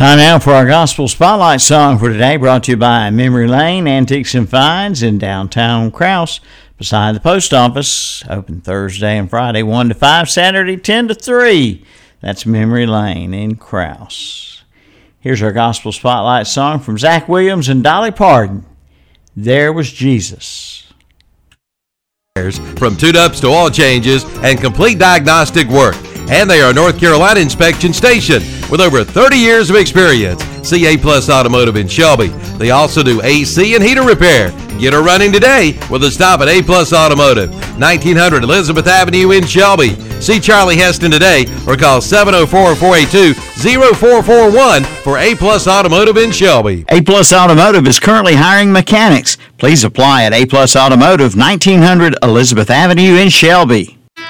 Time now for our gospel spotlight song for today, brought to you by Memory Lane Antiques and Finds in downtown Crouse, beside the post office. Open Thursday and Friday, 1 to 5, Saturday, 10 to 3. That's Memory Lane in Crouse. Here's our gospel spotlight song from Zach Williams and Dolly Parton. There was Jesus.
From tune ups to oil changes and complete diagnostic work. And they are North Carolina inspection station with over 30 years of experience. CA Plus Automotive in Shelby. They also do AC and heater repair. Get her running today with a stop at A Plus Automotive, 1900 Elizabeth Avenue in Shelby. See Charlie Heston today or call 704 482 0441 for A Plus Automotive in Shelby.
A Plus Automotive is currently hiring mechanics. Please apply at A Plus Automotive, 1900 Elizabeth Avenue in Shelby.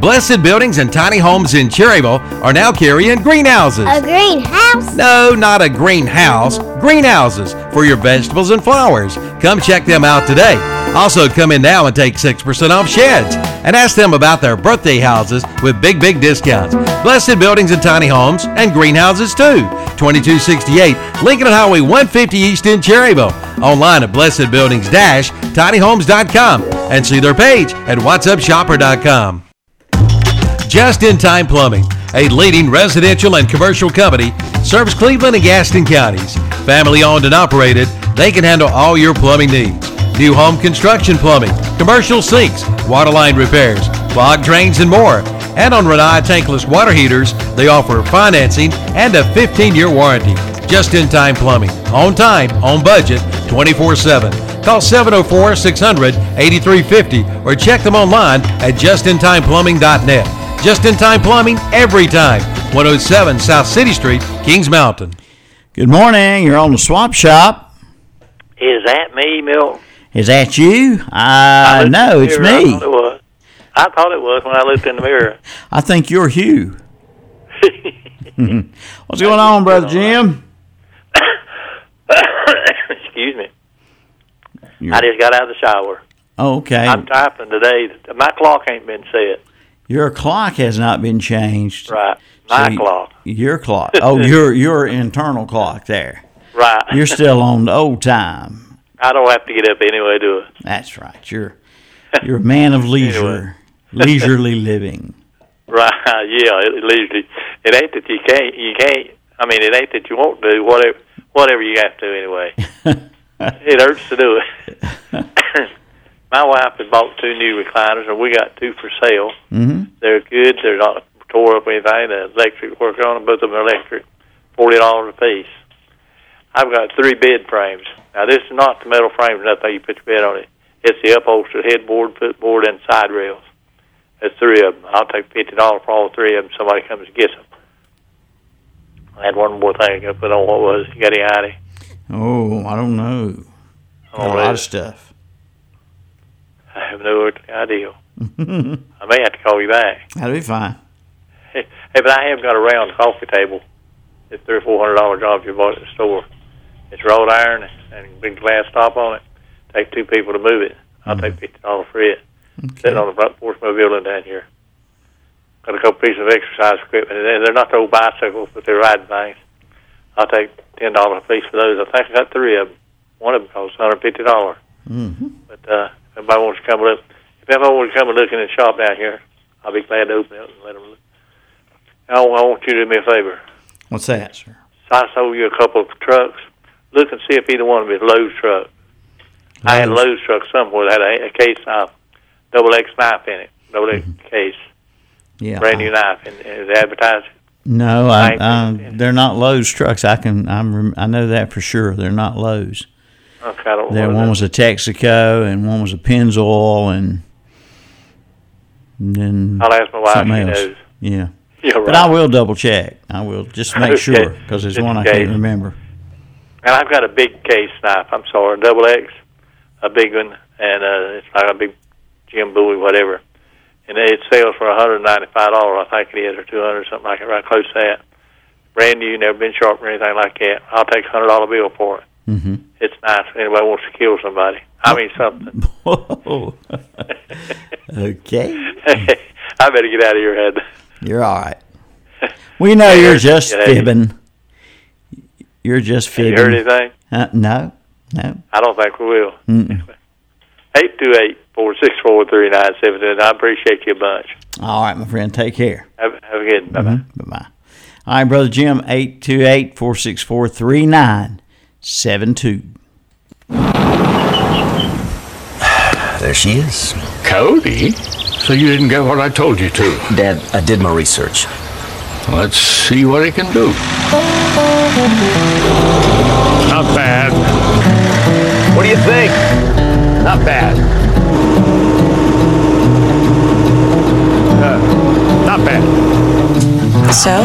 Blessed Buildings and Tiny Homes in Cherryville are now carrying greenhouses.
A greenhouse?
No, not a greenhouse. Greenhouses for your vegetables and flowers. Come check them out today. Also, come in now and take 6% off sheds. and ask them about their birthday houses with big, big discounts. Blessed Buildings and Tiny Homes and greenhouses too. 2268 Lincoln Highway 150 East in Cherryville. Online at blessedbuildings-tinyhomes.com and see their page at whatsupshopper.com. Just in Time Plumbing, a leading residential and commercial company, serves Cleveland and Gaston counties. Family owned and operated, they can handle all your plumbing needs. New home construction plumbing, commercial sinks, water line repairs, clogged drains, and more. And on Rinnai tankless water heaters, they offer financing and a 15 year warranty. Just in time plumbing, on time, on budget, 24 7. Call 704 600 8350 or check them online at justintimeplumbing.net. Just in time plumbing every time. 107 South City Street, Kings Mountain.
Good morning. You're on the swap shop.
Is that me, Milt?
Is that you?
I
Uh,
looked
no, it's
mirror, I
me.
thought it was. I thought it was when I looked in the mirror.
I think you're Hugh. What's going on, brother Jim?
Excuse me. I just got out of the shower.
Oh, okay.
I'm typing today. My clock ain't been set.
Your clock has not been changed.
Right. My
So you-
clock.
Your clock. Oh, your your internal clock there.
Right.
You're still on the old time.
I don't have to get up anyway, do it.
That's right. You're you're a man of leisure, leisurely living.
Right. Yeah. It, leisurely. It ain't that you can't. You can't. I mean, it ain't that you won't do whatever. Whatever you have to anyway. it hurts to do it. My wife had bought two new recliners, and we got two for sale.
Mm-hmm.
They're good. They're not tore up or anything. The electric work on them. Both of them are electric. Forty dollars a piece. I've got three bed frames. Now this is not the metal frames. Nothing you put your bed on it. It's the upholstered headboard, footboard, and side rails. There's three of them. I'll take fifty dollars for all three of them. Somebody comes and gets them. I had one more thing I got to put on. What was? it? You got any idea?
Oh, I don't know. Got a lot of stuff.
I have no idea. I may have to call you back.
That'll be fine.
Hey, but I have got a round coffee table. It's three or four hundred dollar job you bought it at the store. It's wrought iron and a big glass top on it. Take two people to move it. I'll take fifty dollars for it. Sitting on the front porch of my building down here. Got a couple pieces of exercise equipment. and They're not the old bicycles, but they're riding things. I'll take ten dollars a piece for those. I think I got three of them. One of them costs one hundred fifty dollars.
Mm-hmm.
But uh, if anybody wants to come look, if anybody wants to come and look in the shop down here, I'll be glad to open it up and let them look. I, I want you to do me a favor.
What's that, sir?
So I sold you a couple of trucks. Look and see if either one of them is Lowe's truck. I had a Lowe's truck somewhere that had a, a case knife, double X knife in it, double X mm-hmm. case,
Yeah.
brand new knife, and, it advertised.
No, I,
I
I, uh, they're not Lowe's trucks. I can, I'm, I know that for sure. They're not Lowe's.
Okay, I don't
There,
know.
one was a Texaco, and one was a Pennzoil, and, and then
I'll ask my wife,
something
she
else.
knows.
Yeah,
Yeah,
but. I will double check. I will just make
Okay.
sure because there's
Just
one I can't remember.
And I've got a big case knife. I'm sorry, double X, a big one, and uh, it's like a big Jim Bowie, whatever. And it sells for 195 dollars, I think it is, or 200, something like it, right close to that. Brand new, never been sharpened or anything like that. I'll take a hundred dollar bill for it.
Mm-hmm.
It's nice. If anybody wants to kill somebody, I mean something.
Whoa. okay,
I better get out of your head.
you're all right. We know you're just fibbing. You're just
Have
fibbing.
you heard anything?
Uh, no, no.
I don't think we will. Eight two eight four six four three nine seven two. I appreciate you a bunch.
All right, my friend. Take care.
Have, have a good. Bye bye.
Bye bye. All right, brother Jim. Eight two eight four six four three nine seven two.
There she is.
Cody? So you didn't get what I told you to?
Dad, I did my research.
Let's see what he can do. Not bad.
What do you think?
Not bad. Uh, not bad.
So?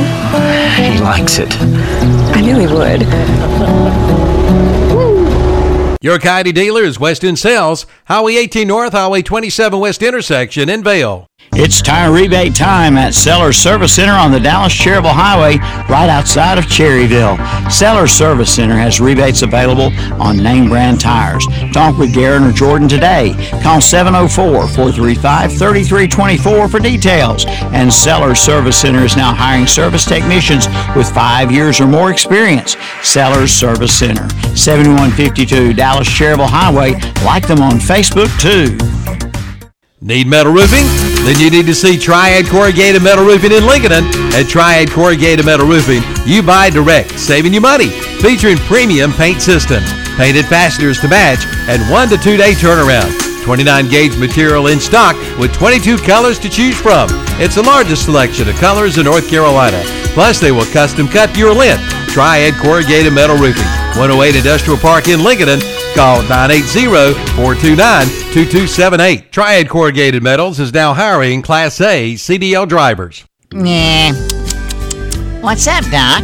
He likes it.
I knew he would.
Your Kioti dealer is West Sales, Highway 18 North, Highway 27 West intersection in Vale.
It's tire rebate time at Sellers Service Center on the Dallas Cherryville Highway, right outside of Cherryville. Sellers Service Center has rebates available on name brand tires. Talk with Garen or Jordan today. Call 704 435 3324 for details. And Sellers Service Center is now hiring service technicians with five years or more experience. Sellers Service Center, 7152 Dallas Cherryville Highway. Like them on Facebook too.
Need metal roofing? Then you need to see Triad Corrugated Metal Roofing in Lincoln. At Triad Corrugated Metal Roofing, you buy direct, saving you money. Featuring premium paint systems, painted fasteners to match, and one to two day turnaround. 29 gauge material in stock with 22 colors to choose from. It's the largest selection of colors in North Carolina. Plus, they will custom cut your length. Triad Corrugated Metal Roofing, 108 Industrial Park in Lincoln. Call 980-429-2278. Triad Corrugated Metals is now hiring Class A CDL drivers.
Yeah. What's up, Doc?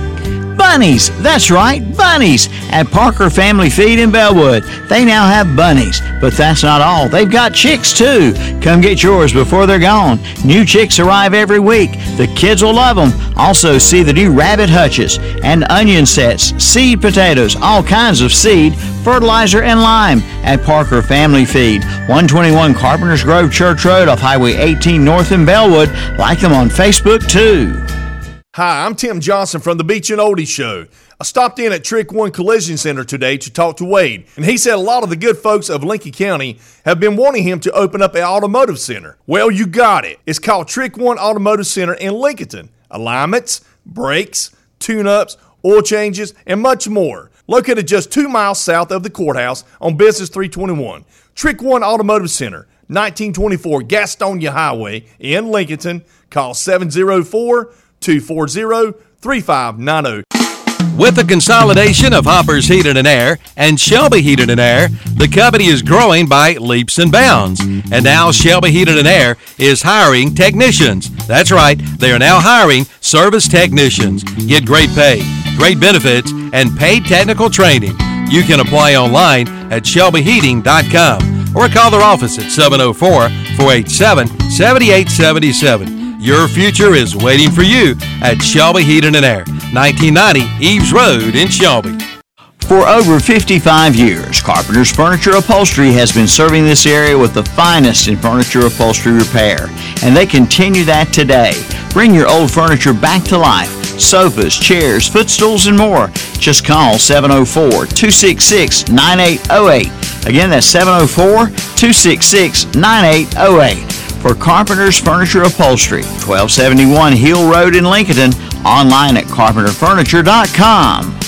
Bunnies! That's right, bunnies! At Parker Family Feed in Belwood. They now have bunnies. But that's not all. They've got chicks too. Come get yours before they're gone. New chicks arrive every week. The kids will love them. Also, see the new rabbit hutches and onion sets, seed potatoes, all kinds of seed, fertilizer, and lime at Parker Family Feed. 121 Carpenters Grove Church Road off Highway 18 North in Belwood. Like them on Facebook too.
Hi, I'm Tim Johnson from the Beach and Oldie Show. I stopped in at Trick One Collision Center today to talk to Wade, and he said a lot of the good folks of Lincoln County have been wanting him to open up an automotive center. Well, you got it. It's called Trick One Automotive Center in Lincoln. Alignments, brakes, tune ups, oil changes, and much more. Located just two miles south of the courthouse on Business 321. Trick One Automotive Center, 1924 Gastonia Highway in Lincoln. Call 704 240 3590.
With the consolidation of Hoppers Heated and Air and Shelby Heated and Air, the company is growing by leaps and bounds. And now Shelby Heated and Air is hiring technicians. That's right, they are now hiring service technicians. Get great pay, great benefits, and paid technical training. You can apply online at shelbyheating.com or call their office at 704 487 7877. Your future is waiting for you at Shelby Heating and Air, 1990 Eves Road in Shelby.
For over 55 years, Carpenter's Furniture Upholstery has been serving this area with the finest in furniture upholstery repair, and they continue that today. Bring your old furniture back to life sofas, chairs, footstools, and more. Just call 704 266 9808. Again, that's 704 266 9808 for Carpenter's Furniture Upholstery, 1271 Hill Road in Lincoln, online at carpenterfurniture.com.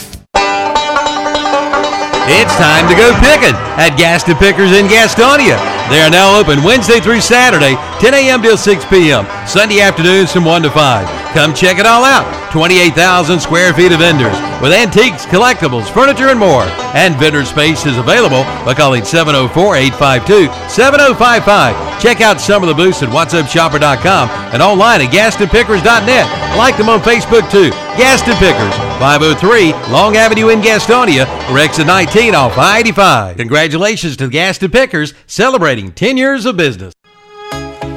It's time to go picking at Gaston Pickers in Gastonia. They are now open Wednesday through Saturday, 10 a.m. till 6 p.m. Sunday afternoons from 1 to 5. Come check it all out. 28,000 square feet of vendors with antiques, collectibles, furniture, and more. And vendor space is available by calling 704-852-7055. Check out some of the booths at whatsupshopper.com and online at gastonpickers.net. Like them on Facebook too. Gaston Pickers, 503 Long Avenue in Gastonia, or exit 19 off I-85. Congratulations to the Gaston Pickers celebrating 10 years of business.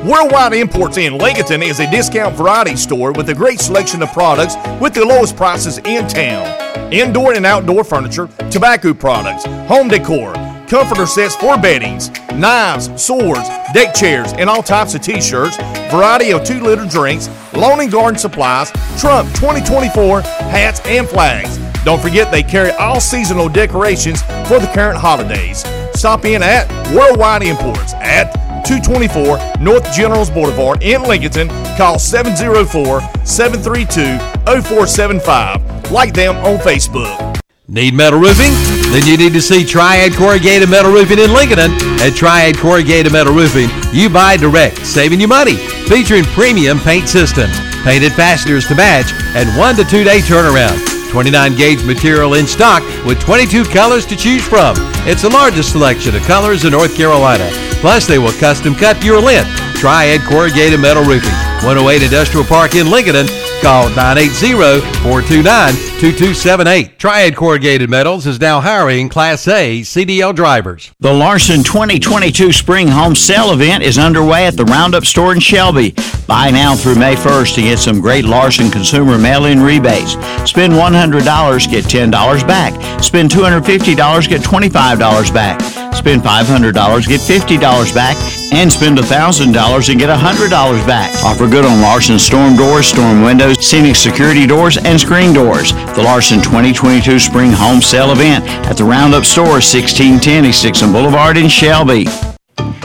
Worldwide Imports in Lincoln is a discount variety store with a great selection of products with the lowest prices in town. Indoor and outdoor furniture, tobacco products, home decor, comforter sets for beddings, knives, swords, deck chairs, and all types of t-shirts, variety of 2-liter drinks, lawn and garden supplies, Trump 2024 hats and flags. Don't forget they carry all seasonal decorations for the current holidays. Stop in at Worldwide Imports at 224 North Generals Boulevard in Lincoln. Call 704 732 0475. Like them on Facebook.
Need metal roofing? Then you need to see Triad Corrugated Metal Roofing in Lincoln. At Triad Corrugated Metal Roofing, you buy direct, saving you money. Featuring premium paint systems, painted fasteners to match, and one to two day turnaround. 29 gauge material in stock with 22 colors to choose from. It's the largest selection of colors in North Carolina. Plus, they will custom cut your length. Triad Corrugated Metal Roofing, 108 Industrial Park in Lincoln. Call 980-429-2278. Triad Corrugated Metals is now hiring Class A CDL drivers.
The Larson 2022 Spring Home Sale event is underway at the Roundup store in Shelby. Buy now through May 1st to get some great Larson consumer mail-in rebates. Spend $100, get $10 back. Spend $250, get $25 back. Spend $500, get $50 back. And spend $1,000 and get $100 back. Offer good on Larson storm doors, storm windows, scenic security doors, and screen doors. The Larson 2022 Spring Home Sale event at the Roundup Store, 1610 East Boulevard in Shelby.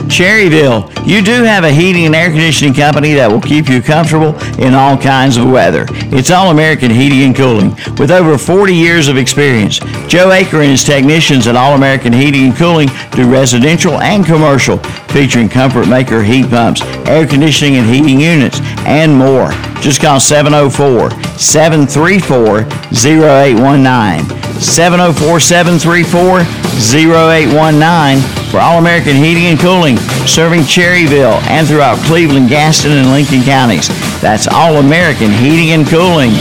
Cherryville, you do have a heating and air conditioning company that will keep you comfortable in all kinds of weather. It's All American Heating and Cooling. With over 40 years of experience, Joe Aker and his technicians at All American Heating and Cooling do residential and commercial, featuring Comfort Maker heat pumps, air conditioning and heating units, and more. Just call 704 734 0819. 704 734 0819 for All American Heating and Cooling, serving Cherryville and throughout Cleveland, Gaston, and Lincoln counties. That's All American Heating and Cooling.